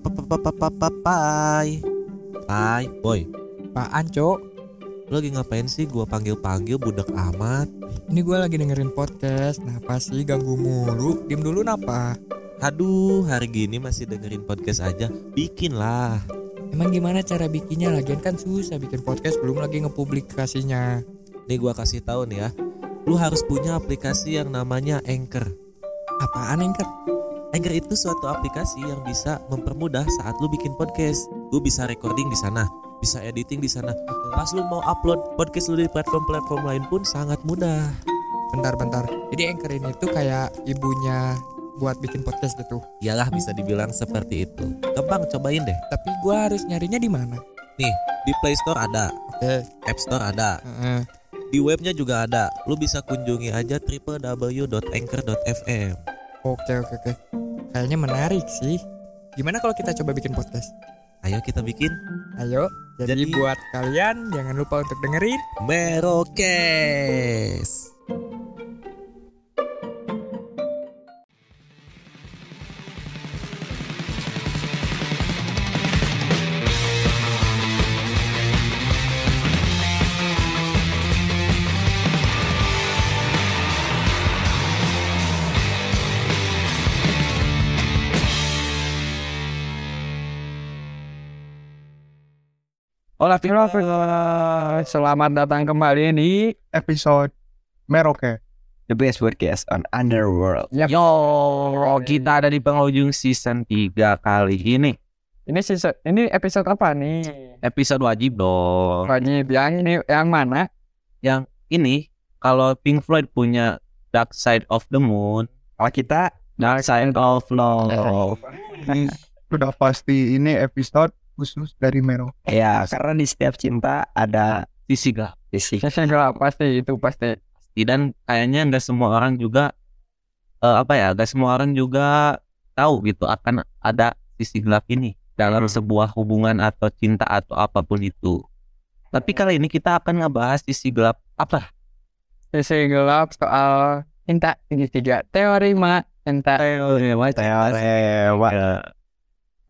Pai Pai Boy Apaan, Cok? Lu lagi ngapain sih gua panggil-panggil budak amat Ini gue lagi dengerin podcast. Napa sih ganggu mulu? Diem dulu napa? Aduh hari gini masih dengerin podcast aja Bikin lah Emang gimana cara bikinnya? Lagian kan susah bikin podcast belum lagi ngepublikasinya. Nih gua kasih tahu nih ya Lu harus punya aplikasi yang namanya Anchor Apaan Anchor? Anchor itu suatu aplikasi yang bisa mempermudah saat lu bikin podcast. Lu bisa recording di sana, bisa editing di sana. Pas lu mau upload podcast lu di platform-platform lain pun sangat mudah. Bentar-bentar. Jadi Anchor ini tuh kayak ibunya buat bikin podcast gitu. Iyalah bisa dibilang seperti itu. Gampang cobain deh. Tapi gue harus nyarinya di mana? Nih, di Play Store ada, Oke. App Store ada, Heeh. di webnya juga ada. Lu bisa kunjungi aja www.anchor.fm. Oke oke oke. Kayaknya menarik sih. Gimana kalau kita coba bikin podcast? Ayo kita bikin Ayo. Jadi, Jadi- buat kalian jangan lupa untuk dengerin. Merokes. Hola, selamat datang kembali di episode Merauke. The Best Podcast on Underworld. Yap. Yo, kita ada di penghujung season 3 kali ini. Ini season, ini episode apa nih? Episode wajib dong. Wajib yang ini yang mana? Ini kalau Pink Floyd punya Dark Side of the Moon, kalau kita Dark Side of Love. Sudah pasti ini episode khusus dari Merauke. Ya, karena di setiap cinta ada sisi gelap. Sisi gelap pasti itu pasti. pasti dan kayaknya nggak semua orang juga eh, apa ya nggak semua orang juga tahu gitu akan ada sisi gelap ini dalam sebuah hubungan atau cinta atau apa pun itu. Tapi kali ini kita akan ngebahas sisi gelap apa? Sisi gelap soal cinta segitiga teori mak. Cinta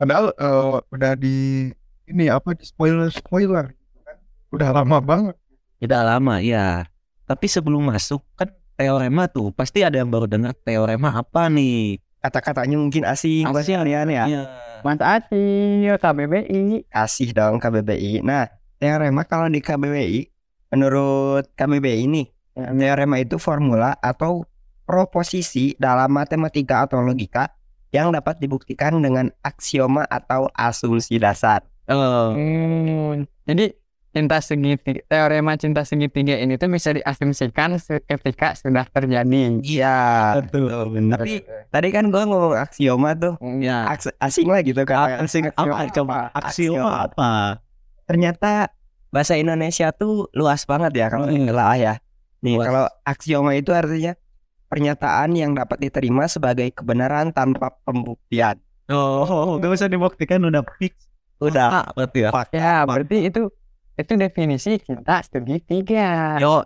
Padahal eh, udah di ini apa di spoiler spoiler kan. Udah lama banget. tidak lama ya tapi sebelum masuk kan teorema tuh pasti ada yang baru dengar teorema apa nih kata-katanya mungkin asing kalian ya Iya. mantap sih KBBI asih dong KBBI nah teorema kalau di KBBI menurut KBBI ini teorema itu formula atau proposisi dalam matematika atau logika yang dapat dibuktikan dengan aksioma atau asumsi dasar. Oh, Hmm, jadi cinta segitiga teorema cinta segitiga ini tuh bisa diasumsikan ketika sudah terjadi. iya betul tapi tadi kan gua ngomong aksioma tuh ya aks- asing lah gitu kan. Asing apa coba aksioma apa? Ternyata bahasa Indonesia tuh luas banget ya kalau Hmm. lah ya. Nih Luas. kalau aksioma itu artinya pernyataan yang dapat diterima sebagai kebenaran tanpa pembuktian. Oh, gak usah dibuktikan udah fix. Udah. Ah, berarti ya. Ya, berarti itu itu definisi cinta segitiga. Yo,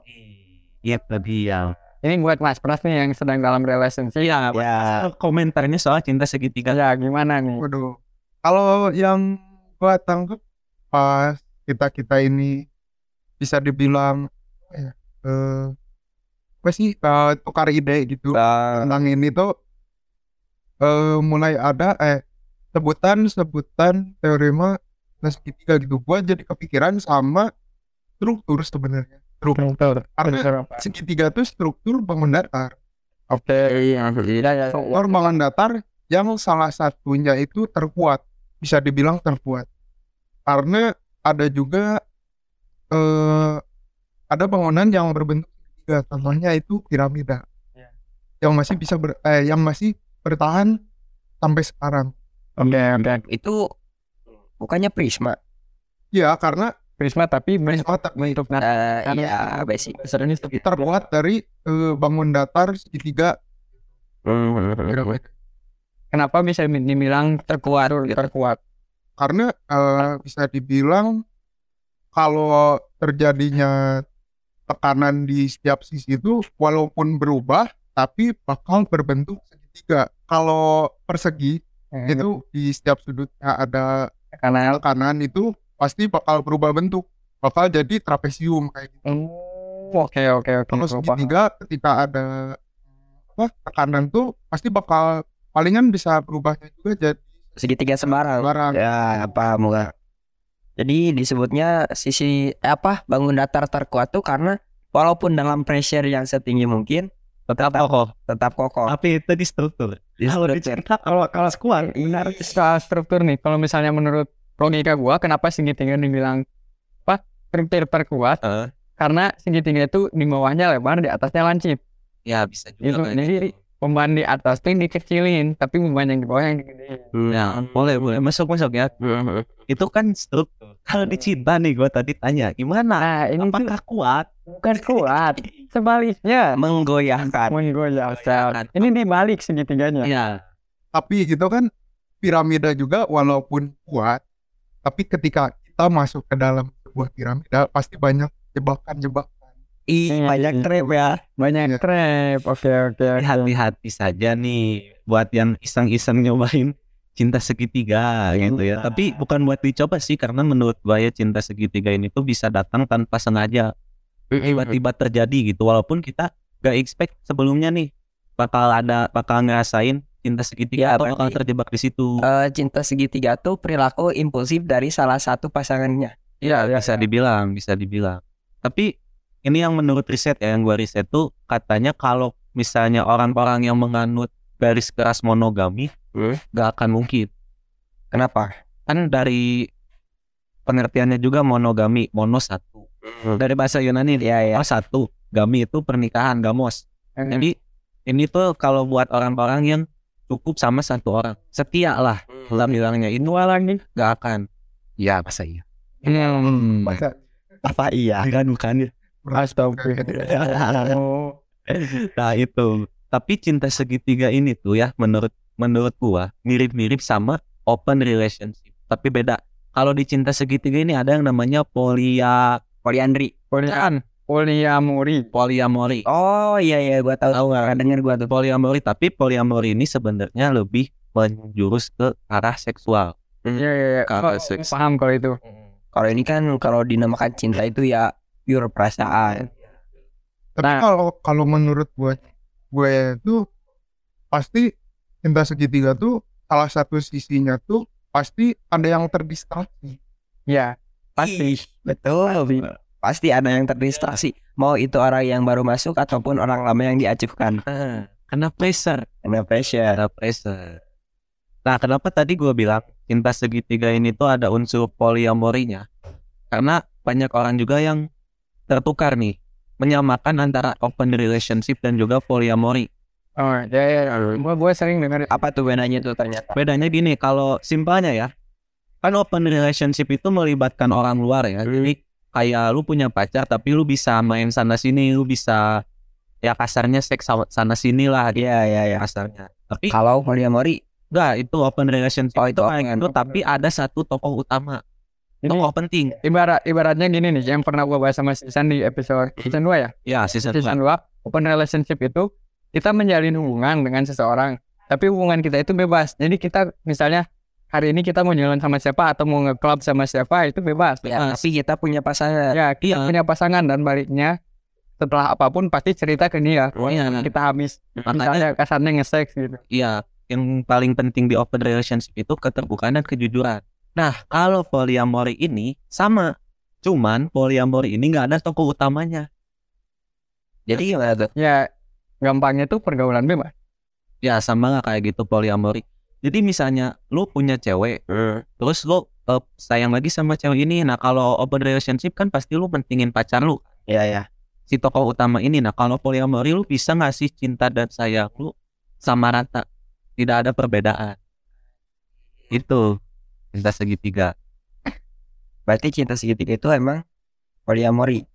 iya lebih yang. Ini buat Mas Pras nih yang sedang dalam relationship. Iya, Ya, komentarnya soal cinta segitiga. Ya, gimana nih? Waduh. Kalau yang gua tangkap pas kita kita ini bisa dibilang ya, eh apa sih eh, tukar ide gitu uh, tentang ini tuh eh mulai ada eh sebutan sebutan teorema plus segitiga gitu. Gua jadi kepikiran sama struktur sebenarnya. Struktur. Karena segitiga tuh struktur bangun datar. Oke, iya, iya, iya. struktur bangun datar yang salah satunya itu terkuat. Bisa dibilang terkuat. Karena ada juga eh ada bangunan yang berbentuk segitiga contohnya itu piramida Ya. yang masih bisa ber, eh, yang masih bertahan sampai sekarang Oke, oke. itu bukannya prisma. ya karena Prisma tapi prisma tak- bentuk Uh, Karena- iya, basic. Besarnya terbuat dari eh, bangun datar segitiga Kenapa bisa dibilang terkuat? Terkuat. karena eh, bisa dibilang kalau terjadinya tekanan di setiap sisi itu walaupun berubah tapi bakal berbentuk segitiga. Kalau persegi itu di setiap sudutnya ada karena kanan itu pasti bakal berubah bentuk bakal jadi trapesium kayak gitu. Oh, oke oke oke kalau paham. segitiga ketika ada apa tekanan tuh pasti bakal palingan bisa berubahnya juga jadi segitiga sembarang. barang ya paham gua jadi disebutnya sisi eh, apa bangun datar terkuat tuh karena walaupun dalam pressure yang setinggi mungkin tetap kokoh. tetap kokoh. Tapi itu di struktur. Kalau di Struktur. cinta kalau kalau sekuat benar. Secara struktur nih kalau misalnya menurut logika gua kenapa segitiga dibilang apa struktur terkuat? Eh. karena segitiga itu di bawahnya lebar di atasnya lancip. Ya bisa Itu, juga kayak jadi gitu. beban di atas tuh dikecilin tapi beban yang di bawah yang digedein. Ya boleh boleh. Masuk masuk ya. Itu kan struktur kalau di cinta nih gue tadi tanya gimana? Nah ini tuh apakah kuat? Bukan kuat sebaliknya. Menggoyahkan menggoyahkan ini dibalik segitiganya. Ya tapi itu kan piramida juga walaupun kuat tapi ketika kita masuk ke dalam sebuah piramida pasti banyak jebakan-jebakan. Ih Iya, banyak iya. trap ya. Banyak Iya. trap. Oke oke oke. hati-hati saja nih buat yang iseng-iseng nyobain cinta segitiga gitu ya. Tapi bukan buat dicoba sih karena menurut gue ya cinta segitiga ini tuh bisa datang tanpa sengaja. Tiba-tiba terjadi gitu walaupun kita gak expect sebelumnya nih bakal ada bakal ngerasain cinta segitiga Ya, atau bakal terjebak di situ. Eh, cinta segitiga tuh perilaku impulsif dari salah satu pasangannya. Iya bisa dibilang bisa dibilang. Tapi ini yang menurut riset ya yang gua riset tuh katanya kalau misalnya orang-orang yang menganut garis keras monogami gak akan mungkin. Kenapa? Kan dari pengertiannya juga monogami mono satu. Dari bahasa Yunani ya ya oh satu. Gami itu pernikahan gamos. Jadi ini tuh kalau buat orang-orang yang cukup sama satu orang setia lah. Lah bilangnya ini lagi gak akan. Ya masa iya. Hmm. Masa apa iya? Kan bukan ya. Astagfirullah. Oh. nah itu. Tapi cinta segitiga ini tuh ya menurut menurut gua mirip-mirip sama open relationship. Tapi beda. Kalau di cinta segitiga ini ada yang namanya polia poliandri. Polian, poliamori. poliamori. Oh iya iya. Gua tahu tahu. Nggak denger gua tuh. Poliamori. Tapi poliamori ini sebenarnya lebih menjurus ke arah seksual. Iya iya iya. Kalau Oh, seks. paham kalau itu. kalau ini kan kalau dinamakan cinta itu ya pure perasaan. Tapi Nah. kalau kalau menurut gue gue itu pasti cinta segitiga tuh salah satu sisinya tuh pasti ada yang terdistraksi. Ya, pasti. Ih, betul pasti ada yang terdistraksi. Mau itu orang yang baru masuk ataupun orang lama yang diacuhkan Ah, kena pressure. Karena pressure. Kena pressure. Nah kenapa tadi gua bilang cinta segitiga ini tuh ada unsur poliamorinya karena banyak orang juga yang tertukar nih menyamakan antara open relationship dan juga poliamori Oh, ya ya. ya. Gua gua sering dengar apa tuh bedanya tuh ternyata? Bedanya gini kalau simpelnya ya kan open relationship itu melibatkan orang luar ya. Jadi kayak lu punya pacar tapi lu bisa main sana sini lu bisa ya kasarnya seks sana sini lah gitu. Iya iya iya. Kasarnya. Tapi kalau poliamori enggak itu open relationship Oh, itu itu open. gitu tapi ada satu tokoh utama. Ini tokoh penting. ibarat ibaratnya gini nih yang pernah gua bahas sama Sisan di episode season 2 ya. ya season Season 2 open relationship itu kita menjalin hubungan dengan seseorang, tapi hubungan kita itu bebas. Jadi kita misalnya hari ini kita mau jalan sama siapa atau mau nge-club sama siapa itu bebas. ya, Bebas. tapi kita punya pasangan Ya, kita Iya. punya pasangan dan baliknya setelah apa pun pasti cerita ke dia. Iya. Kita habis misalnya kasarnya nge-sex gitu. Iya, yang paling penting di open relationship itu keterbukaan dan kejujuran. Nah, kalau poliamori ini sama, cuman poliamori ini nggak ada tokoh utamanya. jadi tuh Ya, gampangnya tuh pergaulan bebas. Ya sama nggak kayak gitu poliamori. Jadi misalnya lu punya cewek, terus lu eh, sayang lagi sama cewek ini. Nah kalau open relationship kan pasti lu pentingin pacar lu, iya ya si tokoh utama ini. Nah kalau poliamori lu bisa ngasih cinta dan sayang lu sama rata, tidak ada perbedaan. Itu cinta segitiga. berarti cinta segitiga itu emang poliamori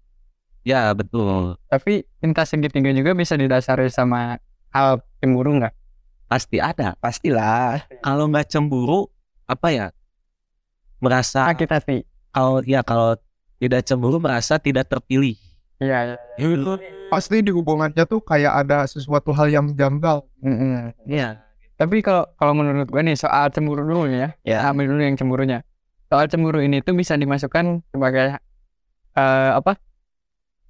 Ya betul. Tapi cinta segitiga juga bisa didasari sama hal cemburu nggak? pasti ada. pastilah Kalau nggak cemburu, apa ya? Merasa Sakit hati. kalau ya kalau tidak cemburu merasa tidak terpilih. Iya, iya. pasti di hubungannya tuh kayak ada sesuatu hal yang janggal. Iya. Tapi kalau kalau menurut gue nih soal cemburu dulu ya, Ya. ambil dulu yang cemburunya. Soal cemburu ini tuh bisa dimasukkan sebagai eh apa?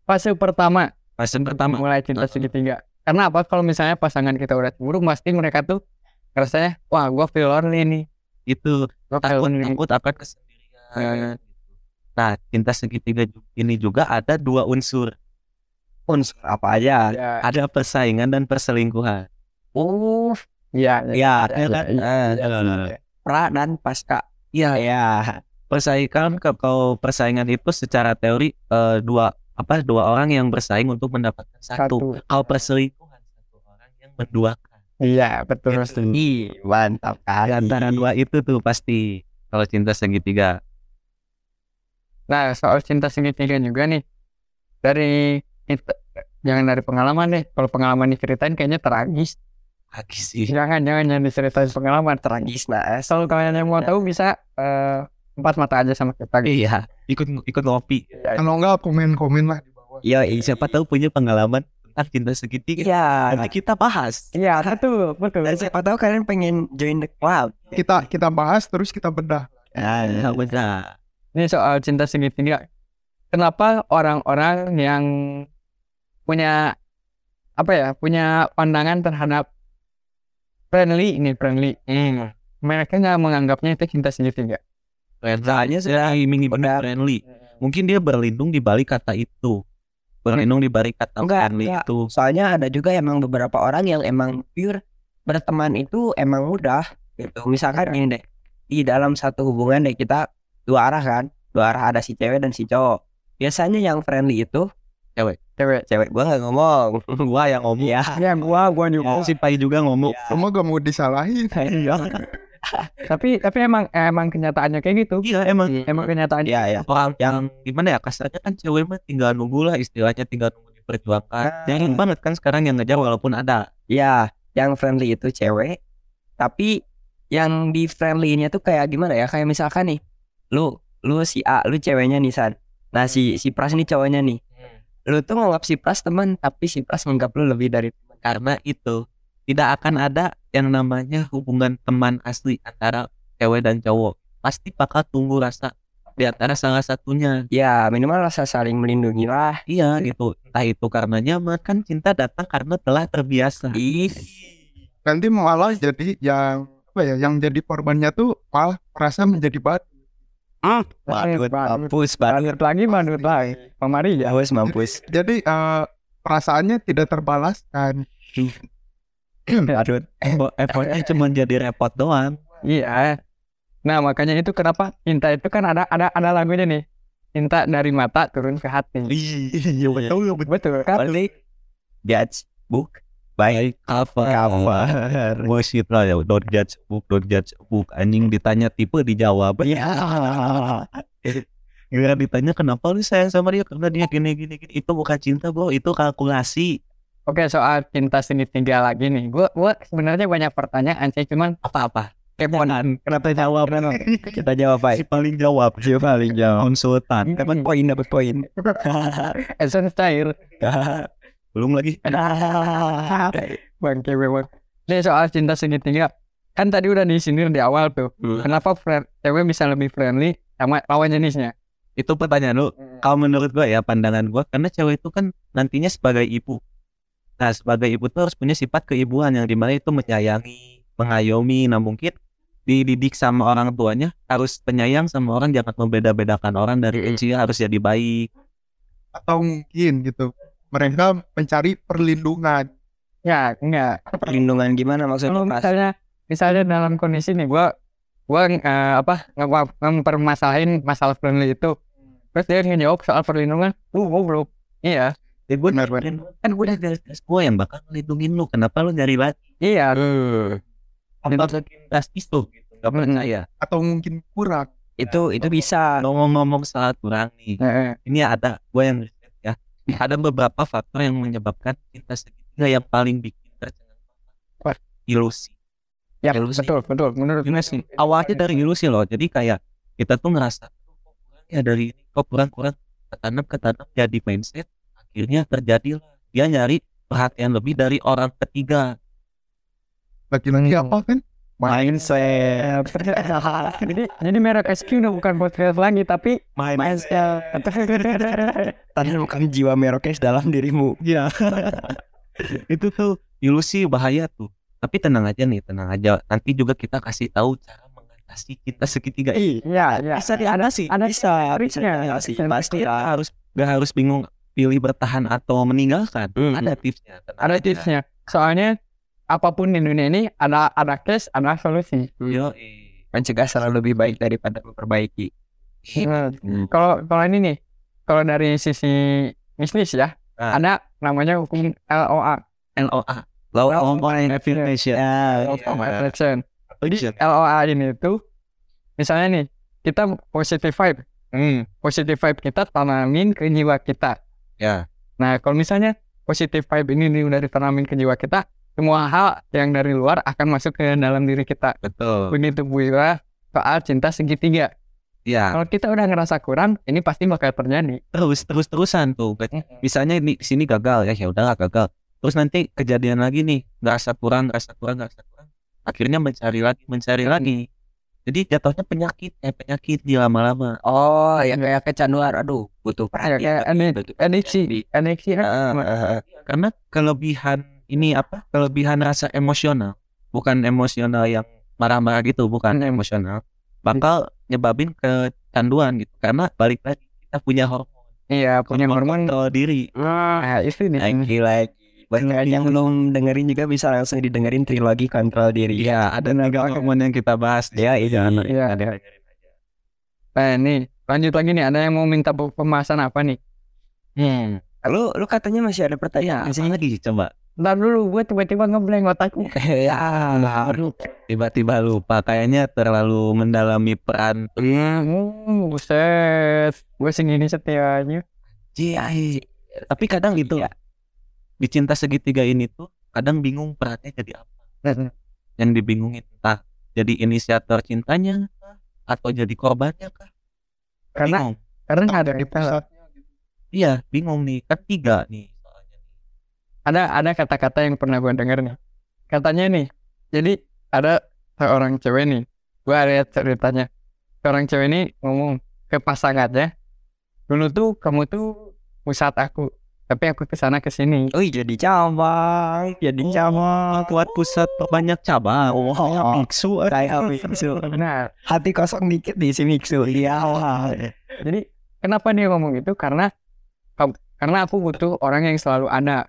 Fase pertama Fase pertama mulai cinta segitiga. Karena apa? Kalau misalnya pasangan kita udah cemburu, pasti mereka tuh rasanya, wah gue feel lonely nih. itu takut lonely. takut akan kesendirian. Ya, ya. Nah, cinta segitiga ini juga ada dua unsur. unsur apa aja Ya. Ada persaingan dan perselingkuhan. Oh, iya. iya. Ya, iya, iya, iya, iya. pra dan pasca Iya, ya persaingan kalau persaingan itu secara teori eh, dua apa dua orang yang bersaing untuk mendapatkan satu. Satu. Kalau perselingkuhan satu orang yang menduakan. Iya, betul. Gitu. Mantap kali antara dua itu tuh pasti kalau cinta segitiga. Nah, soal cinta segitiga juga nih. Dari itu, jangan dari pengalaman deh. Kalau pengalaman diceritain kayaknya tragis. Lagi sih. Jangan, jangan jangan diceritain pengalaman tragis. tragis nah Kalau kalian yang mau tahu bisa eh, empat mata aja sama kita. gitu. Iya, ikut ikut ngopi. Kalau enggak komen-komen lah di bawah. Yo, Siapa tahu punya pengalaman tentang cinta segitiga. Iya. Nanti kita bahas. Iya, betul, betul. Dan siapa tahu kalian pengen join the club. Kita kita bahas terus kita bedah. Nah, Ya, benar. Ini soal cinta segitiga. Kenapa orang-orang yang punya apa ya, punya pandangan terhadap friendly ini friendly, Hmm. mereka nggak menganggapnya itu cinta segitiga. Soalnya sudah iming Benar. friendly. Mungkin dia berlindung di balik kata itu. Berlindung di balik kata Enggak, friendly enggak. itu. soalnya ada juga emang beberapa orang yang emang pure berteman itu emang mudah gitu. Misalkan ini deh, di dalam satu hubungan deh kita dua arah kan, dua arah ada si cewek dan si cowok. Biasanya yang friendly itu Cewek. cewek gua nggak ngomong. Gua yang ngomong. Iya. Ya gua gua juga. Si Pai juga ngomong. Kamu gak mau disalahin. Tapi tapi emang emang kenyataannya kayak gitu. Iya emang. Emang kenyataannya. Iya ya. Orang yang gimana ya kasarnya kan cewek mah tinggal nunggu lah istilahnya tinggal nunggu diperjuangkan. Jarang banget kan sekarang yang ngejar walaupun ada. Iya, yang friendly itu cewek. Tapi yang di friendly-nya tuh kayak gimana ya? Kayak misalkan nih, lu lu si A, lu ceweknya nih San. Nah si si Pras nih cowoknya nih. Lu tuh nganggap si Pras teman, tapi si Pras nganggap lu lebih dari teman. Karena itu tidak akan ada yang namanya hubungan teman asli antara cewek dan cowok. Pasti bakal tunggu rasa di antara salah satunya. Ya minimal rasa saling melindungi lah. Iya gitu. Entah itu karena nyaman kan cinta datang karena telah terbiasa. Ih, Nanti malah jadi yang apa ya? Yang jadi korbannya tuh malah merasa menjadi batu. badut, mampus, badut, lagi, badut lagi. Pemari ya. mampus, mampus. Jadi eh, perasaannya tidak terbalaskan. Efo- Effortnya cuma jadi repot doang. Iya. Nah makanya itu kenapa cinta itu kan ada ada ada lagunya nih. Cinta dari mata turun ke hati. Iya betul Betul kan? Balik. Judge book by Cover. cover. Bullshit lah ya. Don't judge book, don't judge book. Anjing ditanya tipe dijawab. Ya. Gila ditanya kenapa lu sayang sama dia karena dia gini gini gini. Itu bukan cinta bro, itu kalkulasi. Oke soal cinta segitiga lagi nih. Gua gua sebenarnya banyak pertanyaan sih cuman Apa-apa. keponan. Kenapa jawab? Kita jawab Si baik. paling jawab. Si paling jawab. Konsultan. Dapat poin, dapat poin. Essence cair. Belum lagi. Bang kewe Ini soal cinta segitiga. Kan tadi udah disindir di awal tuh. Hmm. Kenapa friend, cewek bisa lebih friendly sama lawan jenisnya? Itu pertanyaan lu. Kalau menurut gua ya pandangan gua karena cewek itu kan nantinya sebagai ibu. Nah sebagai ibu tuh harus punya sifat keibuan yang di mana itu menyayangi, mengayomi. Nah mungkin dididik sama orang tuanya harus penyayang sama orang jangan membeda-bedakan orang dari kecil harus jadi baik. Atau mungkin gitu. Mereka mencari perlindungan. Ya enggak. Perlindungan gimana maksudnya? Kalau misalnya misalnya dalam kondisi nih gua gua eh, apa mempermasalahin masalah friendly itu. Terus dia ngejawab soal perlindungan. Uh, goblok. Iya. Ya gue Benar, benar. kan gue udah jelas gue yang bakal ngelindungin lu. Kenapa lu nyari lagi? Iya. Apa drastis tuh gitu? Gak percaya. Atau mungkin kurang. Itu itu bisa. Ngomong-ngomong soal kurang nih. Heeh. ini ada gue yang riset ya ada beberapa faktor yang menyebabkan cinta segitiga yang paling bikin tercengang ilusi Ya, Ilusi. betul, betul. Menurut ilusi awalnya dari ilusi loh jadi kayak kita tuh ngerasa "Aduh, kok kurang ya dari kok kurang kurang ketanam ketanam jadi mindset akhirnya terjadilah dia nyari perhatian lebih dari orang ketiga. Laki-laki apa kan mindset jadi jadi merek SQ udah bukan podcast lagi tapi mindset tanamkan jiwa merokes dalam dirimu. Iya. itu tuh. Ilusi bahaya tuh. Tapi tenang aja nih, tenang aja. Nanti juga kita kasih tahu cara mengatasi cinta segitiga. Ini. Iya, iya. bisa ada sih Ada bisa sih pasti Kita harus gak harus bingung pilih bertahan atau meninggalkan. Hmm. Ada tipsnya. tenang Ada tipsnya. Soalnya apa pun di dunia ini ada ada case, ada solusi. Yo, mencegah selalu lebih baik daripada memperbaiki Hmm. Kalau kalau ini nih, kalau dari sisi bisnis ya, Ah. ada namanya hukum LOA. LOA. Law of Affirmation. ya Law of Attraction. Affirmation. LOA ini tuh misalnya nih kita positive vibe, Hmm. positive vibe kita tanamin ke jiwa kita. Ya. Nah kalau misalnya positive vibe ini nih udah ditanamin ke jiwa kita, semua hal yang dari luar akan masuk ke dalam diri kita. Betul. Begitu pula soal cinta segitiga. Ya. Kalau kita udah ngerasa kurang, ini pasti bakal terjadi. Terus terus terusan tuh. Misalnya di sini gagal ya, ya udahlah gagal. Terus nanti kejadian lagi nih, ngerasa kurang, ngerasa kurang, ngerasa kurang. Akhirnya mencari lagi, mencari lagi. Jadi jatuhnya penyakit, eh penyakit di lama-lama. oh ya kayak kecanduan aduh butuh? Ah, ah, ah. Karena kelebihan ini apa? Kelebihan rasa emosional, bukan emosional yang marah-marah gitu, bukan Hmm. emosional. Bakal nyebabin kecanduan gitu. Karena balik lagi kita punya hormon, Iya, punya hormon. kontrol diri. Nah, itu nih. lagi lagi buat kalian yang belum dengerin juga bisa langsung didengerin trilogi kontrol diri Iya, ada tiga hormon yang kita bahas. ya iya Iya. Ada. Nah, nih, lanjut lagi nih. Ada yang mau minta pe- pembahasan apa nih? Hmm. lu lu katanya masih ada pertanyaan Masih lagi coba. Ntar dulu, gue tiba-tiba ngeblank otakku. ya aduh Tiba-tiba lupa kayaknya terlalu mendalami peran Hmm, buset. Gue segini setianya. Jai. Tapi kadang gitu Iya. Di cinta segitiga ini tuh kadang bingung perannya jadi apa. Yang dibingungin entah jadi inisiator cintanya atau jadi korbannya kah? Karena Bingung. karena ada di kita pusatnya gitu. Iya, bingung nih. Kan tiga nih soalnya. ada ada kata-kata yang pernah gue denger nih. Katanya nih, jadi ada seorang cewek nih. Gue ada ceritanya. Seorang cewek ini ngomong ke pasangannya, dulu tuh kamu tuh pusat aku, tapi aku ke sana ke sini. oh jadi cabang jadi cabang Buat pusat banyak cabang. oh Biksu. kayak miksu Benar. hati kosong dikit di sini miksu iya Jadi kenapa dia ngomong itu? Karena karena aku butuh orang yang selalu ada.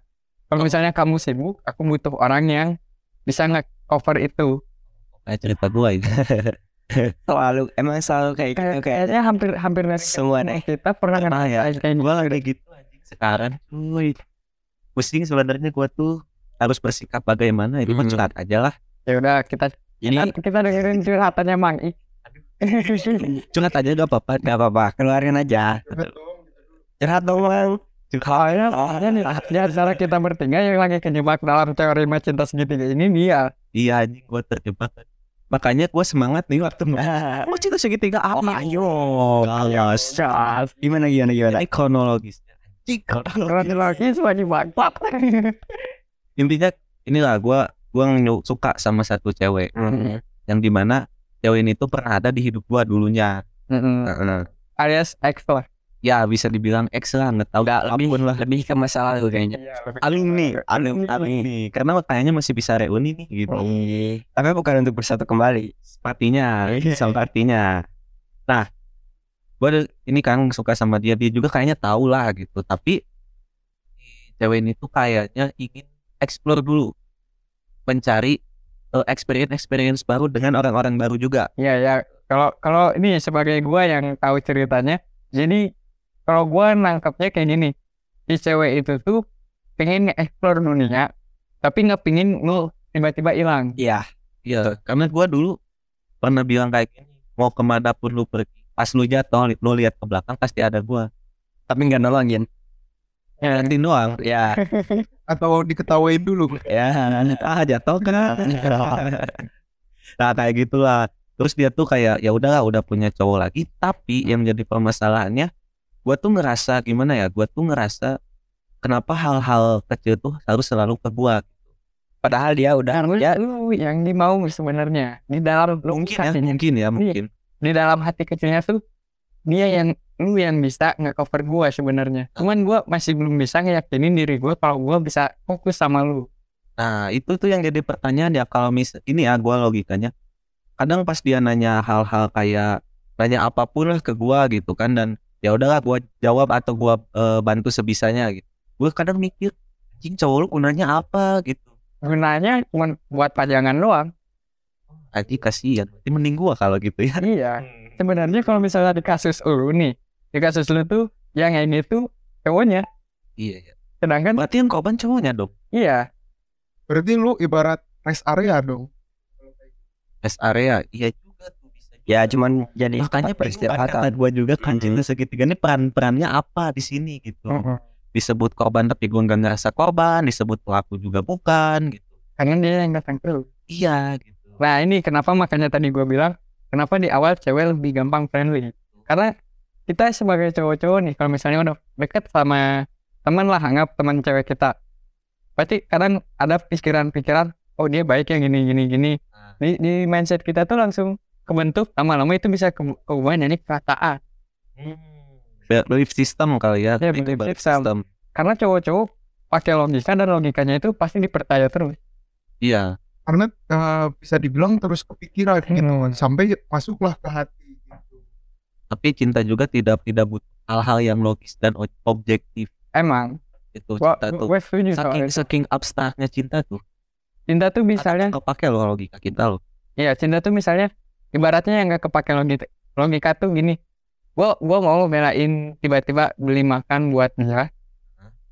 Kalau misalnya kamu sibuk, aku butuh orang yang bisa nge-cover itu. Kayak cerita gua ini. selalu emang selalu kayak gitu Kayak, kayak kayaknya hampir hampir semua deh kita pernah ya. ngerasain kayak Gua kayak gitu sekarang. Cuy. Pusing sebenarnya gua tuh harus bersikap bagaimana itu Hmm. curhat aja lah. Ya udah kita jadi kita, dengerin curhatannya Mang I. Curhat aja gak apa-apa. nggak apa-apa keluarin aja curhat dong bang Soalnya, soalnya nih, di antara kita bertiga yang lagi kejebak dalam teori cinta segitiga ini dia. Iya anjing gua terjebak. Makanya gua semangat nih waktu Oh cinta segitiga apa? ayo Galas. gimana gimana gimana Ini kronologisnya. Kalau kronologis. lagi sebagai bangsat. Intinya inilah gua gua nyu- suka sama satu cewek yang di mana cewek ini tuh pernah ada di hidup gua dulunya. Mm-mm. Alias X lah. Ya bisa dibilang ex lah nggak tahu Nggak, lebih lah. lebih ke masa lalu kayaknya Aling, aling nih. Karena kayaknya masih bisa reuni nih gitu. Ih, tapi bukan untuk bersatu kembali Sepertinya, sepertinya. Nah, gue ini kan suka sama dia, dia juga kayaknya tahu lah gitu. Tapi cewek ini tuh kayaknya ingin explore dulu, mencari eh, experience-experience baru dengan orang-orang baru juga. Iya ya. Kalau kalau ini sebagai gua yang tahu ceritanya, jadi kalau gua nangkepnya kayak gini, si cewek itu tuh pengen explore dunia, tapi nggak pengen lu tiba-tiba hilang. iya Iya, karena gue dulu pernah bilang kayak gini, mau ke mana pun lu pergi, pas lu jatuh, lu lihat ke belakang pasti ada gua. tapi nggak nolongin. Ya, Nanti doang. ya. Atau diketawain dulu? Ya ah jatuh kan nah kayak gitulah. Terus dia tuh kayak ya udahlah udah punya cowok lagi tapi yang jadi permasalahannya gua tuh ngerasa gimana ya gua tuh ngerasa kenapa hal-hal kecil tuh harus selalu ke gua gitu. Padahal dia udah ya lu yang dimau sebenarnya di dalam mungkin ya mungkin ya mungkin di dalam hati kecilnya tuh dia yang lu yang bisa nge-cover gua sebenarnya. Cuman gua masih belum bisa ngeyakinin diri gua kalau gua bisa fokus sama lu. Nah itu tuh yang jadi pertanyaan ya kalau mis ini ya gua logikanya kadang pas dia nanya hal-hal kayak nanya apa pun lah ke gua gitu kan dan ya udahlah gua jawab atau gua eh, bantu sebisanya gitu gua kadang mikir anjing cowok lu gunanya apa gitu Gunanya cuman buat pajangan doang. Anjing kasihan. Berarti mending gua kalau gitu ya. Iya. Sebenarnya kalau misalnya di kasus lu nih, di kasus lu tuh yang ini tuh cowoknya, iya iya. Sedangkan berarti yang korban cowoknya dong? Iya, Berarti lu ibarat rest area dong. rest area? Iya juga tuh bisa juga. ya cuman jadi makanya peristirahatan. kata gua juga kan cinta segitiga. Ini peran perannya apa di sini gitu? Heeh. disebut korban tapi gua nggak ngerasa korban. Disebut pelaku juga bukan gitu. Karena dia yang datang ke lu. iya gitu Nah ini kenapa makanya tadi gua bilang kenapa di awal cewek lebih gampang friendly. Karena kita sebagai cowok-cowok nih kalau misalnya udah deket sama teman lah anggap teman cewek kita. Berarti kadang ada pikiran-pikiran oh dia baik yang gini gini gini. Nah. Di, di mindset kita tuh langsung kebentuk lama-lama itu bisa ke, keubah jadi perkataan. Be- belief system kali ya, Ya, Itu belief belief system. system. Karena cowok-cowok pakai logika dan logikanya itu pasti dipercaya terus. Iya, Karena eh, bisa dibilang terus kepikiran gitu. Hmm. Sampai masuklah ke hati gitu. tapi cinta juga tidak tidak butuh hal-hal yang logis dan objektif Emang, itu cinta tuh. setuju soal Saking itu. saking abstraknya cinta tuh. Cinta tuh misalnya Nggak pakai loh logika kita loh. Iya, cinta tuh misalnya ibaratnya yang nggak kepake logika. Logika tuh gini. Gua gua mau belain tiba-tiba beli makan buat dia.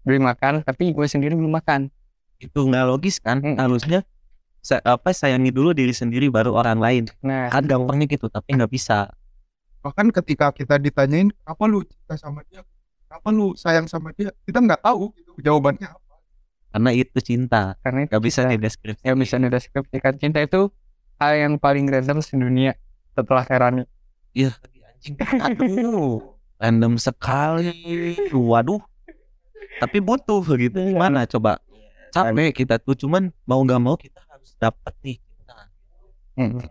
Beli makan tapi gue sendiri belum makan. Itu nggak logis kan? Mm. Harusnya sa- apa sayangi dulu diri sendiri baru orang lain. Nah, Kan gampangnya gitu, tapi nggak bisa. Bahkan ketika kita ditanyain apa lu cinta sama dia, apa lu sayang sama dia, kita nggak tahu gitu jawabannya apa. Karena itu cinta. karena itu Nggak bisa cinta. dideskripsi. Ya bisa dideskripsikan cinta itu hal yang paling random di dunia setelah Herani. Iya, anjing. Aduh, random sekali. Waduh. Tapi butuh gitu. Gimana coba? Capek kita tuh cuman mau nggak mau kita harus dapat nih cinta. Hmm.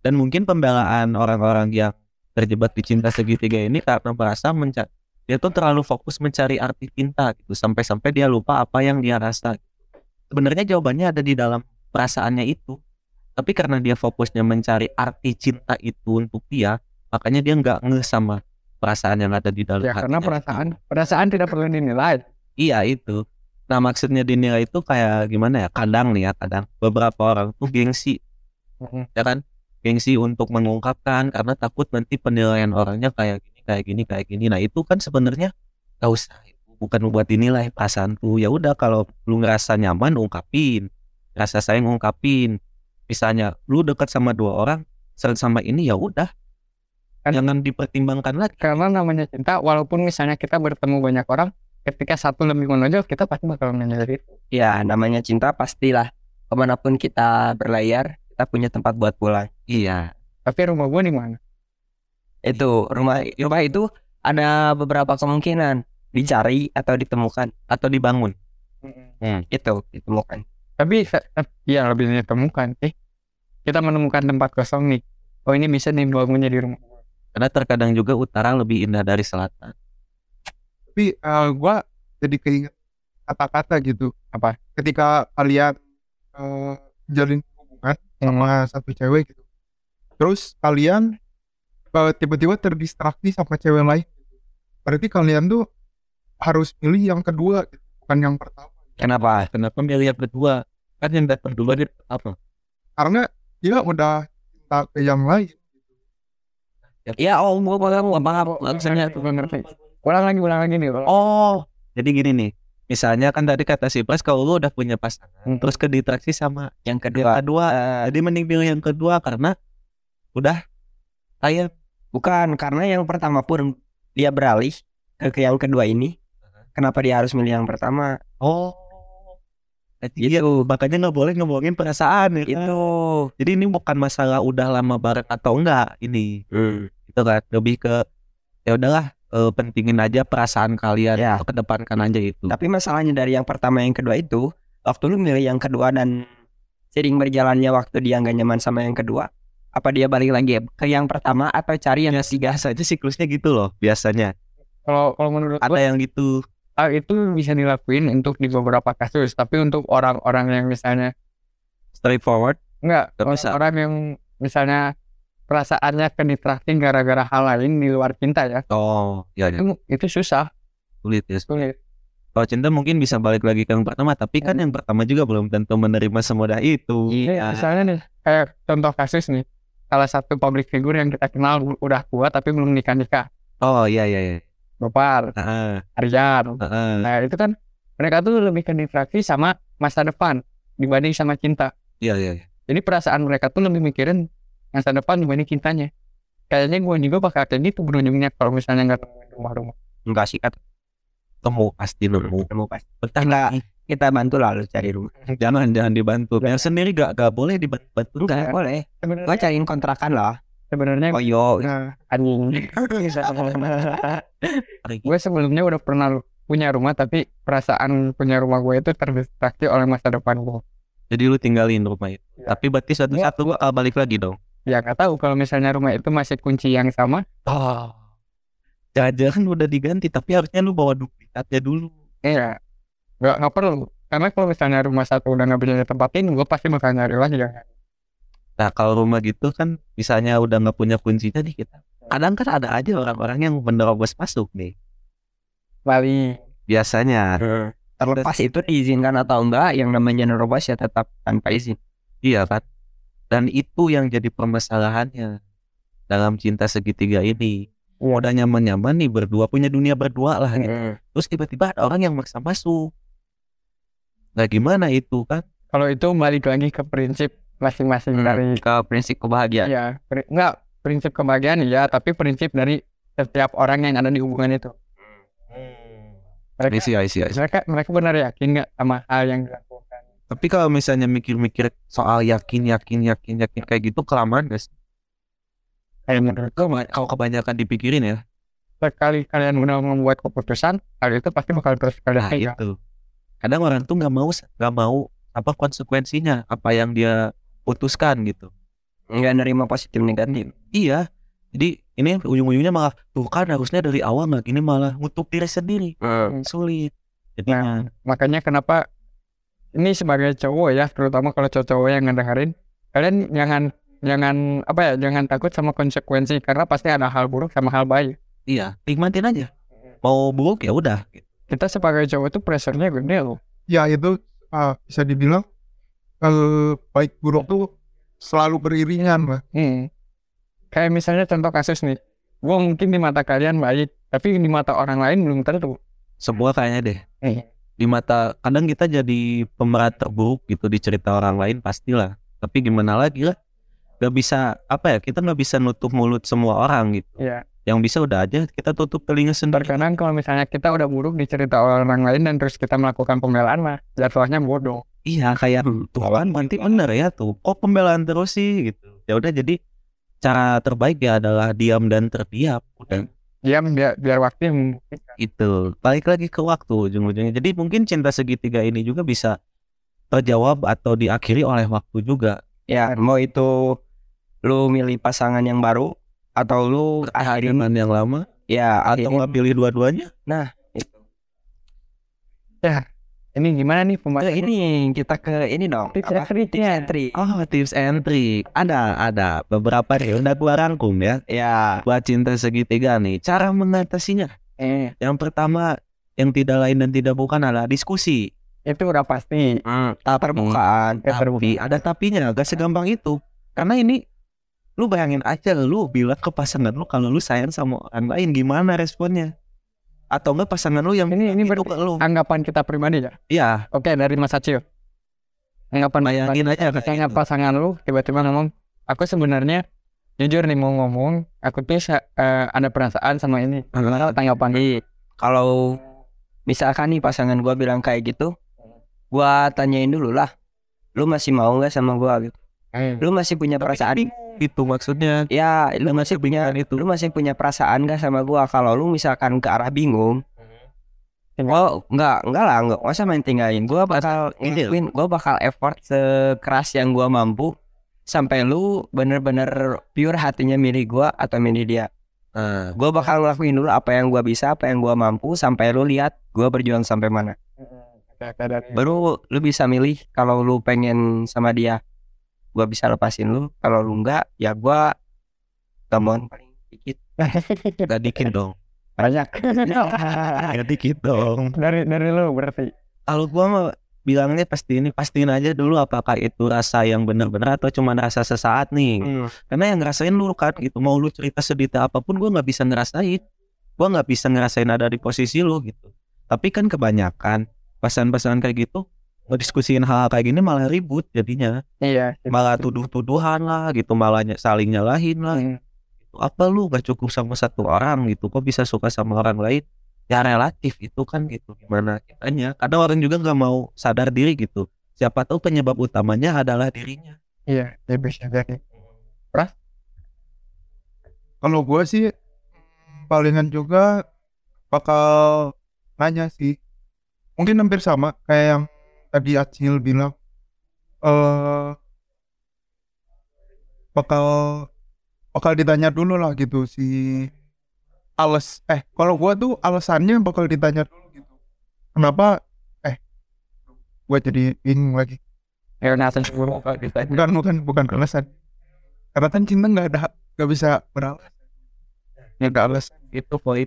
Dan mungkin pembelaan orang-orang yang terjebak di cinta segitiga ini karena merasa mencari dia tuh terlalu fokus mencari arti cinta gitu sampai-sampai dia lupa apa yang dia rasa. Sebenarnya jawabannya ada di dalam perasaannya itu. Tapi karena dia fokusnya mencari arti cinta itu untuk dia, makanya dia nggak ngeh sama perasaan yang ada di dalam Ya karena perasaan perasaan tidak perlu dinilai. Iya itu. Nah maksudnya dinilai itu kayak gimana ya? Kadang nih ya, kadang beberapa orang tuh gengsi, ya kan? Gengsi untuk mengungkapkan karena takut nanti penilaian orangnya kayak gini, kayak gini, kayak gini. Nah itu kan sebenarnya gak usah. Bukan buat dinilai perasaanku. Ya udah kalau lu ngerasa nyaman ungkapin, rasa sayang ungkapin. Misalnya lu dekat sama dua orang, sama ini ya udah. Kan- Jangan dipertimbangkan lagi. Karena namanya cinta walaupun misalnya kita bertemu banyak orang ketika satu lebih menonjol kita pasti bakal menyadari itu. Ya namanya cinta pastilah ke mana pun kita berlayar kita punya tempat buat pulang. Iya. Tapi rumah gua di mana? Itu rumah rumah itu ada beberapa kemungkinan dicari atau ditemukan Atau dibangun. itu ditemukan. Tapi se- ya lebih ditemukan sih. Kita menemukan tempat kosong nih. Oh ini bisa dibangunnya di rumah. Karena terkadang juga utara lebih indah dari selatan. Tapi eh, gua jadi keinget kata-kata gitu. Apa? Ketika kalian eh, jalin hubungan sama satu cewek gitu. Terus kalian eh, tiba-tiba terdistraksi sama cewek lain. Gitu. Berarti kalian tuh harus pilih yang kedua gitu, bukan yang pertama. Kenapa? Kenapa milih yang kedua? Kan yang dulu dia apa? Karena dia udah cinta ke yang lain. Ya oh paham gua paham Maksudnya itu gua ngerti. Ulang lagi, ulang lagi nih. ulang. Oh, jadi gini nih. Misalnya kan tadi kata si Pras kalau lu udah punya pasangan, Hmm. terus kedistraksi sama yang yang kedua. kedua, jadi mending pilih yang kedua karena udah kayak Bukan karena yang pertama pun dia beralih ke, ke yang kedua ini. Kenapa dia harus milih yang pertama? oh Iya, makanya nggak boleh ngomongin perasaan ya kan? Itu. Jadi ini bukan masalah udah lama bareng atau enggak ini. Itu kan lebih ke ya udahlah eh, pentingin aja perasaan kalian Ya. kedepankan aja itu. Tapi masalahnya dari yang pertama yang kedua itu waktu lu milih yang kedua dan sering berjalannya waktu dia nggak nyaman sama yang kedua apa dia balik lagi ke yang pertama atau cari yang ketiga biasa aja siklusnya gitu loh biasanya Kalau kalau menurut ada gue yang gitu hal itu bisa dilakuin untuk di beberapa kasus, tapi untuk orang-orang yang misalnya straightforward enggak Nggak bisa. orang yang misalnya perasaannya ke distracting gara-gara hal lain di luar cinta ya. oh ya, ya. Itu, itu susah, sulit ya sulit. kalau cinta mungkin bisa balik lagi ke yang pertama tapi kan yang pertama juga belum tentu menerima semudah itu Ini misalnya nih kayak contoh kasus nih salah satu public figure yang kita kenal udah tua tapi belum nikah nikah oh iya iya iya Gopar, Heeh, Aryan heeh. nah itu kan mereka tuh lebih ke distraksi sama masa depan dibanding sama cinta iya iya iya. jadi perasaan mereka tuh lebih mikirin masa depan dibanding cintanya? Kayaknya gue juga bakal kayak gitu berujungnya kalau misalnya nggak rumah-rumah. Enggak sih kan temu pasti nemu nemu pasti. Betah Enggak. nih. kita bantu lah lu cari rumah. Jangan jangan dibantu. Yang sendiri gak gak boleh dibantu. Enggak boleh. Gua sebenarnya cariin kontrakan lah. Sebenarnya oh yo Nah, anjing gue sebelumnya udah pernah punya rumah tapi perasaan punya rumah gue itu terdistraksi oleh masa depan gue jadi lu tinggalin rumah itu. Iya. tapi berarti Iya. lu bakal balik lagi dong ya nggak tahu kalau misalnya rumah itu masih kunci yang sama oh jangan-jangan udah diganti tapi harusnya lu bawa duplikatnya dulu Iya, nggak nggak perlu. Karena kalau misalnya rumah satu udah nggak bisa ditempatin, gue pasti bakal nyari lagi ya. Nah kalau rumah gitu kan misalnya udah nggak punya kuncinya nih kita. Kadang kan ada aja orang-orang yang menerobos masuk nih. Bali. Biasanya. terlepas itu diizinkan atau enggak yang namanya nerobos ya tetap tanpa izin Iya kan. Dan itu yang jadi permasalahannya dalam cinta segitiga ini. Udah nyaman-nyaman nih berdua punya dunia berdua lah. Gitu. Terus tiba-tiba ada orang yang maksa masuk. Nah gimana itu kan? Kalau itu balik lagi ke prinsip masing-masing Hmm, dari ke prinsip kebahagiaan ya pri- nggak prinsip kebahagiaan ya, tapi prinsip dari setiap orang yang ada di hubungan itu. Mereka, I see, I see, I see. mereka mereka benar yakin nggak sama hal yang? Tapi kalau misalnya mikir-mikir soal yakin, yakin, yakin, yakin kayak gitu kelamaan guys. Kayak menurut gue, Kalau kebanyakan dipikirin ya. sekali kalian udah membuat keputusan, hal itu pasti bakal terus kalian Nah itu. Kadang orang tuh nggak mau nggak mau apa konsekuensinya apa yang dia putuskan gitu. nggak nerima positif negatif Iya. Jadi ini ujung-ujungnya malah tuh kan harusnya dari awal nggak gini malah ngutuk diri sendiri. Sulit. Jadinya Makanya kenapa ini sebagai cowok ya, terutama kalau cowok-cowok yang ngedengerin, kalian jangan jangan apa ya, jangan takut sama konsekuensi karena pasti ada hal buruk sama hal baik. iya nikmatin aja. Mau buruk ya udah. Kita sebagai cowok itu pressure-nya gede loh. ya itu ah, bisa dibilang eh, baik buruk tuh selalu beriringan lah. Hmm. Kayak misalnya contoh kasus nih, gue mungkin di mata kalian baik, tapi di mata orang lain belum tentu. Semua kayaknya deh. Eh. Di mata kadang kita jadi pemeran terburuk gitu di cerita orang lain pastilah. Tapi gimana lagi lah. Gak bisa apa ya kita nggak bisa nutup mulut semua orang gitu. Iya. Yang bisa udah aja kita tutup telinga sendiri. Terkadang kalau misalnya kita udah buruk di cerita orang lain dan terus kita melakukan pembelaan mah, jatuhnya bodoh. Iya kayak tuh kan nanti bener ya tuh kok pembelaan terus sih gitu ya udah jadi cara terbaik ya adalah diam dan terdiam udah Diam biar biar waktu yang membuktikan. itu balik lagi ke waktu ujung-ujungnya. Jadi mungkin cinta segitiga ini juga bisa terjawab atau diakhiri oleh waktu juga. Ya mau itu lu milih pasangan yang baru atau lu akhirin yang lama ya atau nggak pilih dua-duanya Ini gimana nih pembahasan ini kita ke ini dong Tips apa? triknya. Tips and trick. oh tips and trick. Ada ada beberapa nih udah gua rangkum ya. Ya buat cinta segitiga nih cara mengatasinya. Eh, yang pertama yang tidak lain dan tidak bukan adalah diskusi. Itu udah pasti. terbukaan Eh, tapi ada tapinya gak segampang itu. Karena ini lu bayangin aja lu bilang ke pasangan lu kalau lu sayang sama orang lain gimana responnya atau enggak pasangan lu yang Ini ini itu ber- ke lu anggapan kita pribadi ya. iya Oke dari Mas Acil. Anggapan bayangin aja kayak misalnya gitu. pasangan lu tiba-tiba ngomong, aku sebenarnya jujur nih mau ngomong, aku tuh eh, ada perasaan sama ini. Tanggapan? Nih, kalau misalkan nih pasangan gua bilang kayak gitu, gua tanyain dulu lah, lu masih mau nggak sama gua gitu? Eh, Lu masih punya perasaan? Itu maksudnya. Ya, lu masih punya itu. lu masih punya perasaan gak sama gua? Kalau lu misalkan ke arah bingung, Oh enggak enggak lah enggak masa main tinggalin. Gua bakal ngelakuin gua bakal effort sekeras yang gua mampu sampai lu bener-bener pure hatinya milih gua atau milih dia. Nah, gua bakal ngelakuin dulu apa yang gua bisa apa yang gua mampu sampai lu lihat gua berjuang sampai mana. Baru lu bisa milih kalau lu pengen sama dia gua bisa lepasin lu kalau lu enggak ya gua gampang paling dikit gak dikit dong. banyak Gak dikit dong. dari dari lu berarti Kalau gua mah bilangnya pasti ini pastiin aja dulu apakah itu rasa yang benar-benar atau cuma rasa sesaat nih. Hmm. Karena yang ngerasain lu kan gitu. Mau lu cerita sedetail apa pun gua nggak bisa ngerasain. Gua nggak bisa ngerasain ada di posisi lu gitu. Tapi kan kebanyakan pesan-pesan kayak gitu ngediskusiin hal, hal kayak gini malah ribut jadinya. iya Malah tuduh-tuduhan lah gitu, malah saling nyalahin lah. Hmm. Gitu. Apa lu gak cukup sama satu orang gitu? Kok bisa suka sama orang lain? Ya relatif itu kan gitu gimana kitanya. Kadang orang juga nggak mau sadar diri gitu. Siapa tahu penyebab utamanya adalah dirinya. iya ya bisa jadi Kalau gua sih palingan juga bakal nanya sih. Mungkin hampir sama kayak yang tadi Acil bilang. eh bakal bakal ditanya dulu lah gitu si alas eh kalau gua tuh alasannya bakal ditanya dulu gitu. Kenapa eh gua jadi bingung lagi. ya ditanya Bukan bukan bukan alasan. Karena kan cinta nggak ada nggak bisa beralasan. Nggak ada alasan. Itu poin.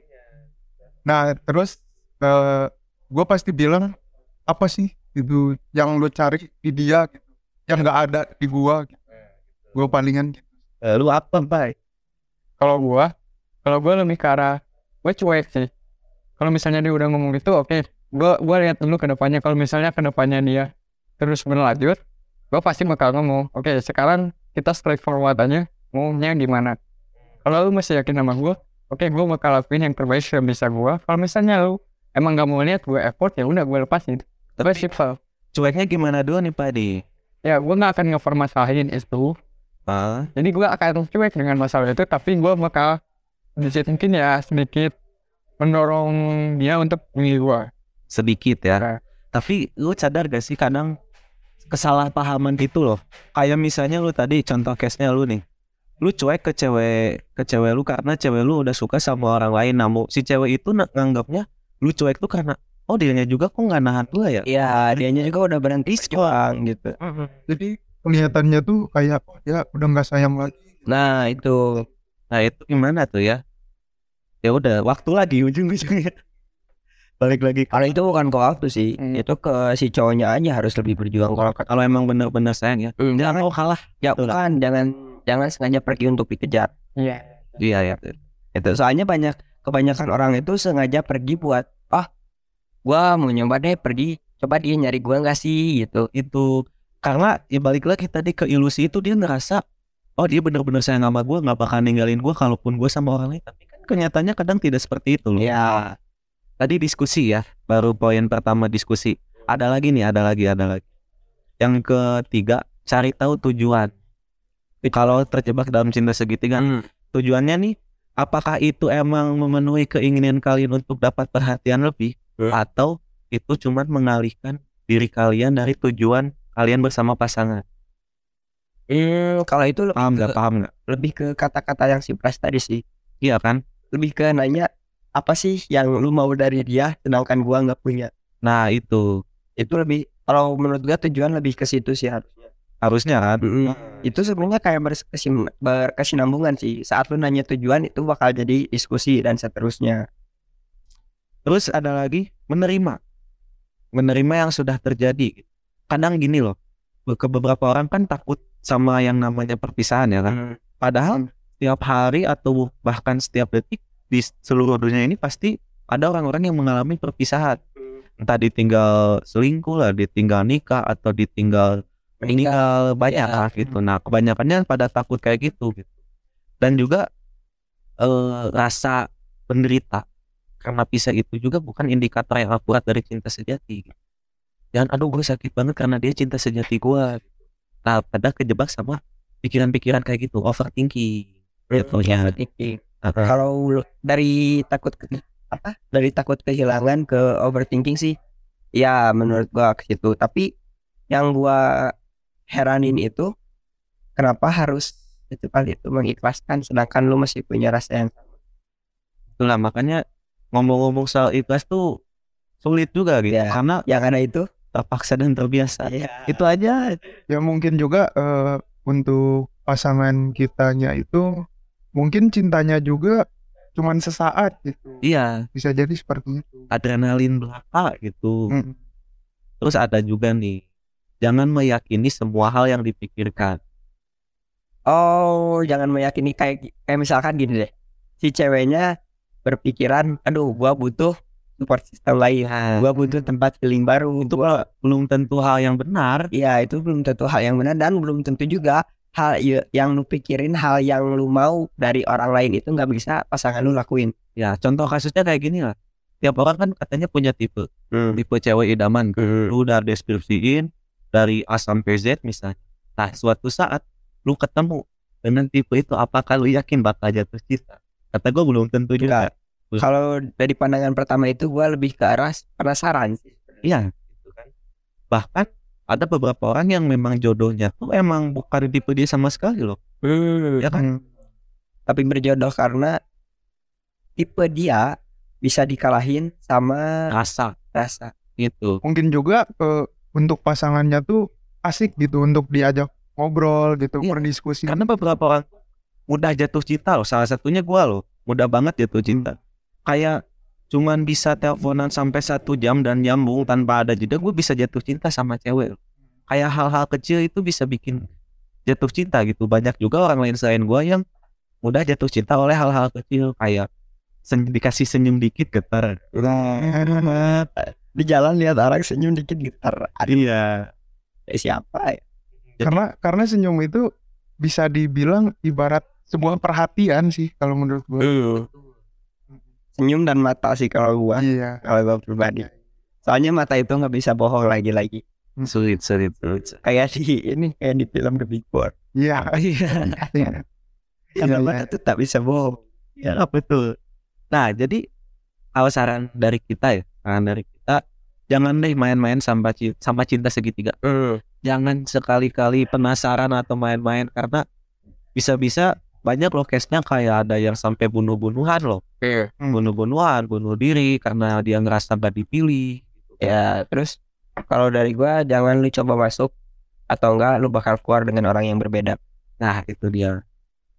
Nah terus eh gue pasti bilang apa sih itu yang lo cari di dia gitu, yang nggak ada di gua gitu. gue palingan gitu. Eh, lu apa, Bay? kalau gua kalau gua lebih ke arah gua cuek sih. Kalau misalnya dia udah ngomong gitu oke. Gua gua lihat dulu ke depannya. Kalau misalnya ke depannya dia terus berlanjut gua pasti bakal ngomong oke sekarang kita straightforward aja ngomongnya gimana? Kalau lu masih yakin sama gua oke gua bakal lakuin yang terbaik yang bisa gua. Kalau misalnya lu emang gak mau lihat gua effort ya udah gua lepasin tapi Tapi simple cueknya gimana dulu nih, Pak Di? ya gua nggak akan ngeformasalahin itu Ah, jadi gue akan cuek dengan masalah itu tapi gue bakal sedikit mungkin ya sedikit mendorong dia untuk milih gue sedikit ya. Nah. Tapi lu sadar gak sih kadang kesalahpahaman itu loh. Kayak misalnya lu tadi contoh case-nya lu nih. Lu cuek ke cewek ke cewek lu karena cewek lu udah suka sama orang lain. Namun si cewek itu nganggapnya lu cuek tuh karena oh dirinya juga kok nggak nahan lu ya. ya dianya juga udah berhenti berjuang gitu Jadi kelihatannya tuh kayak dia udah nggak sayang lagi. nah itu Nah itu gimana tuh ya? Ya udah waktu lagi ujung-ujungnya. Balik lagi kalau itu bukan ke waktu sih Hmm. itu ke si cowoknya aja harus lebih berjuang kalau kalau emang bener-bener sayang ya. Jangan mau kalah. ya Betul lah. bukan jangan jangan sengaja pergi untuk dikejar iya Iya ya. itu soalnya banyak kebanyakan orang itu sengaja pergi buat gua mau nyoba deh pergi. Coba dia nyari gua nggak sih? Gitu. Itu. Karena ya balik lagi tadi ke ilusi itu dia ngerasa oh dia bener-bener sayang sama gue nggak bakal ninggalin gue kalaupun gue sama orang lain. Tapi kan kenyataannya kadang tidak seperti itu loh. Ya tadi diskusi ya baru poin pertama diskusi. Ada lagi nih ada lagi ada lagi. Yang ketiga cari tahu tujuan. Kalau terjebak dalam cinta segitiga Hmm. tujuannya nih apakah itu emang memenuhi keinginan kalian untuk dapat perhatian lebih Hmm. atau itu cuma mengalihkan diri kalian dari tujuan kalian bersama pasangan. Hmm, kalau itu lebih paham nggak? Paham nggak? lebih ke kata-kata yang si tadi sih. Iya kan? Lebih ke nanya apa sih yang lu mau dari dia sedangkan gua nggak punya? Nah itu. Itu lebih kalau menurut gua tujuan lebih ke situ sih harusnya. Harusnya kan? Itu sebenarnya kayak berkesinambungan sih. Saat lu nanya tujuan itu bakal jadi diskusi dan seterusnya terus ada lagi menerima menerima yang sudah terjadi kadang gini loh ke beberapa orang kan takut sama yang namanya perpisahan ya kan Padahal setiap hari atau bahkan setiap detik di seluruh dunia ini pasti ada orang-orang yang mengalami perpisahan. Entah ditinggal selingkuh lah, ditinggal nikah atau ditinggal meninggal banyak Ya. lah gitu. Nah kebanyakannya pada takut kayak gitu. gitu. Dan juga eh, rasa penderita karena pisah itu juga bukan indikator yang akurat dari cinta sejati. Gitu. Dan aduh gue sakit banget karena dia cinta sejati gue. Nah pada kejebak sama pikiran-pikiran kayak gitu overthinking gitu ya Overthinking. kalau dari takut ke- apa dari takut kehilangan ke overthinking sih ya menurut gua ke situ tapi yang gua heranin itu kenapa harus itu kali itu mengikhlaskan sedangkan lu masih punya rasa yang itulah makanya ngomong-ngomong soal ikhlas tuh sulit juga gitu Iya. karena yang ada itu. terpaksa dan terbiasa. Iya. itu aja. Ya mungkin juga eh, untuk pasangan kitanya itu mungkin cintanya juga cuman sesaat gitu. Iya. Bisa jadi seperti itu. Adrenalin belaka gitu. Mm. terus ada juga nih jangan meyakini semua hal yang dipikirkan. Oh jangan meyakini kayak kayak misalkan gini deh. Si ceweknya berpikiran aduh gua butuh support system lain. Gua butuh tempat healing baru. Itu kalau belum tentu hal yang benar. Ya itu belum tentu hal yang benar dan belum tentu juga hal yang lu pikirin hal yang lu mau dari orang lain itu nggak bisa pasangan lu lakuin. ya contoh kasusnya kayak gini lah. Tiap orang kan katanya punya tipe. Tipe cewek idaman. Lu udah deskripsiin dari A sampai Z misalnya. Nah suatu saat lu ketemu dengan tipe itu apakah lu yakin bakal jatuh cinta kata gue belum tentu juga. Kalau dari pandangan pertama itu gua lebih ke arah penasaran sih. iya. Gitu kan bahkan ada beberapa orang yang memang jodohnya tuh emang bukan tipe dia sama sekali loh. Ya kan? Tapi berjodoh karena tipe dia bisa dikalahin sama rasa. rasa. gitu. Mungkin juga eh, untuk pasangannya tuh asik gitu untuk diajak ngobrol gitu Iya. berdiskusi. Karena beberapa orang mudah jatuh cinta loh. Salah satunya gua loh. Mudah banget jatuh cinta. Kayak cuman bisa teleponan sampai satu jam dan nyambung tanpa ada jeda gue bisa jatuh cinta sama cewek kayak hal-hal kecil itu bisa bikin jatuh cinta gitu. Banyak juga orang lain selain gua yang mudah jatuh cinta oleh hal-hal kecil kayak sen- dikasih senyum dikit getar. Di jalan lihat orang senyum dikit. Aduh, iya. Eh, siapa ya? karena karena senyum itu bisa dibilang ibarat sebuah perhatian sih kalau menurut gue Senyum dan mata sih kalau gua. iya Kalau gua pribadi. Soalnya mata itu nggak bisa bohong lagi-lagi. sulit sulit sulit Kayak di ini kayak di film The Big Four. iya Karena Iya, mata itu tak bisa bohong. Ya betul. Nah jadi kalau saran dari kita ya, saran dari kita, jangan deh main-main sama cinta, sama cinta segitiga. Jangan sekali-kali penasaran atau main-main karena bisa-bisa banyak loh case-nya kayak ada yang sampai bunuh-bunuhan loh, bunuh-bunuhan, bunuh diri karena dia ngerasa gak dipilih. Ya terus kalau dari gua jangan lu coba masuk atau enggak lu bakal keluar dengan orang yang berbeda. Nah itu dia.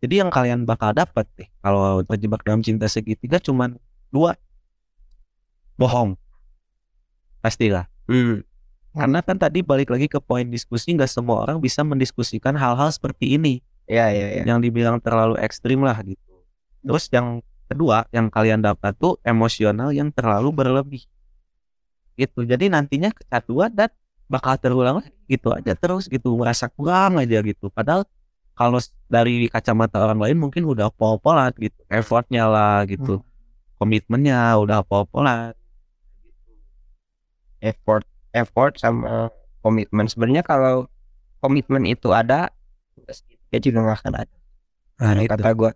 Jadi yang kalian bakal dapat nih kalau terjebak dalam cinta segitiga cuman dua bohong pastilah. Karena kan tadi balik lagi ke poin diskusi nggak semua orang bisa mendiskusikan hal-hal seperti ini Ya ya ya. yang dibilang terlalu ekstrim lah gitu. Terus yang kedua yang kalian dapat tuh emosional yang terlalu berlebih. Gitu. Jadi nantinya kecanduan dan bakal terulang gitu aja terus gitu merasa kurang aja gitu. Padahal kalau dari kacamata orang lain mungkin udah pol-polan gitu. Effortnya lah gitu. Komitmennya udah pol-polan. Effort effort sama komitmen. Sebenarnya kalau komitmen itu ada ya juga nggak akan ada. Nah, itu. kata gua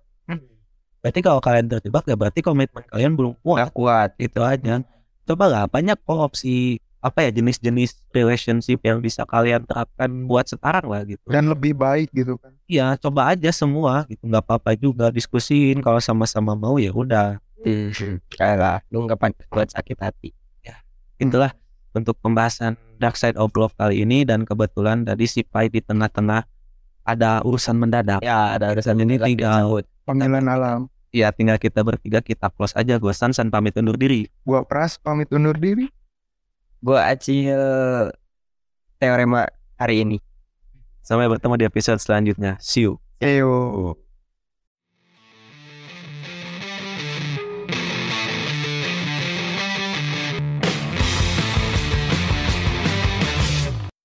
Berarti kalau kalian terjebak ya berarti komitmen kalian belum kuat. nggak kuat. itu aja coba lah banyak kok opsi apa ya jenis-jenis relationship yang bisa kalian terapkan buat sekarang lah gitu dan lebih baik gitu kan iya coba aja semua gitu nggak apa-apa juga diskusin kalau sama-sama mau ya udah Kayak lah, lu nggak pantas buat sakit hati. itulah untuk pembahasan dark side of love kali ini dan kebetulan tadi si Pai di tengah-tengah ada urusan mendadak. Ya ada urusan ini tinggal panggilan alam. Ya tinggal kita bertiga kita close aja. Gue Sansan pamit undur diri. Gua pras pamit undur diri. Gua acil teorema hari ini. sampai bertemu di episode selanjutnya. See you. Eyo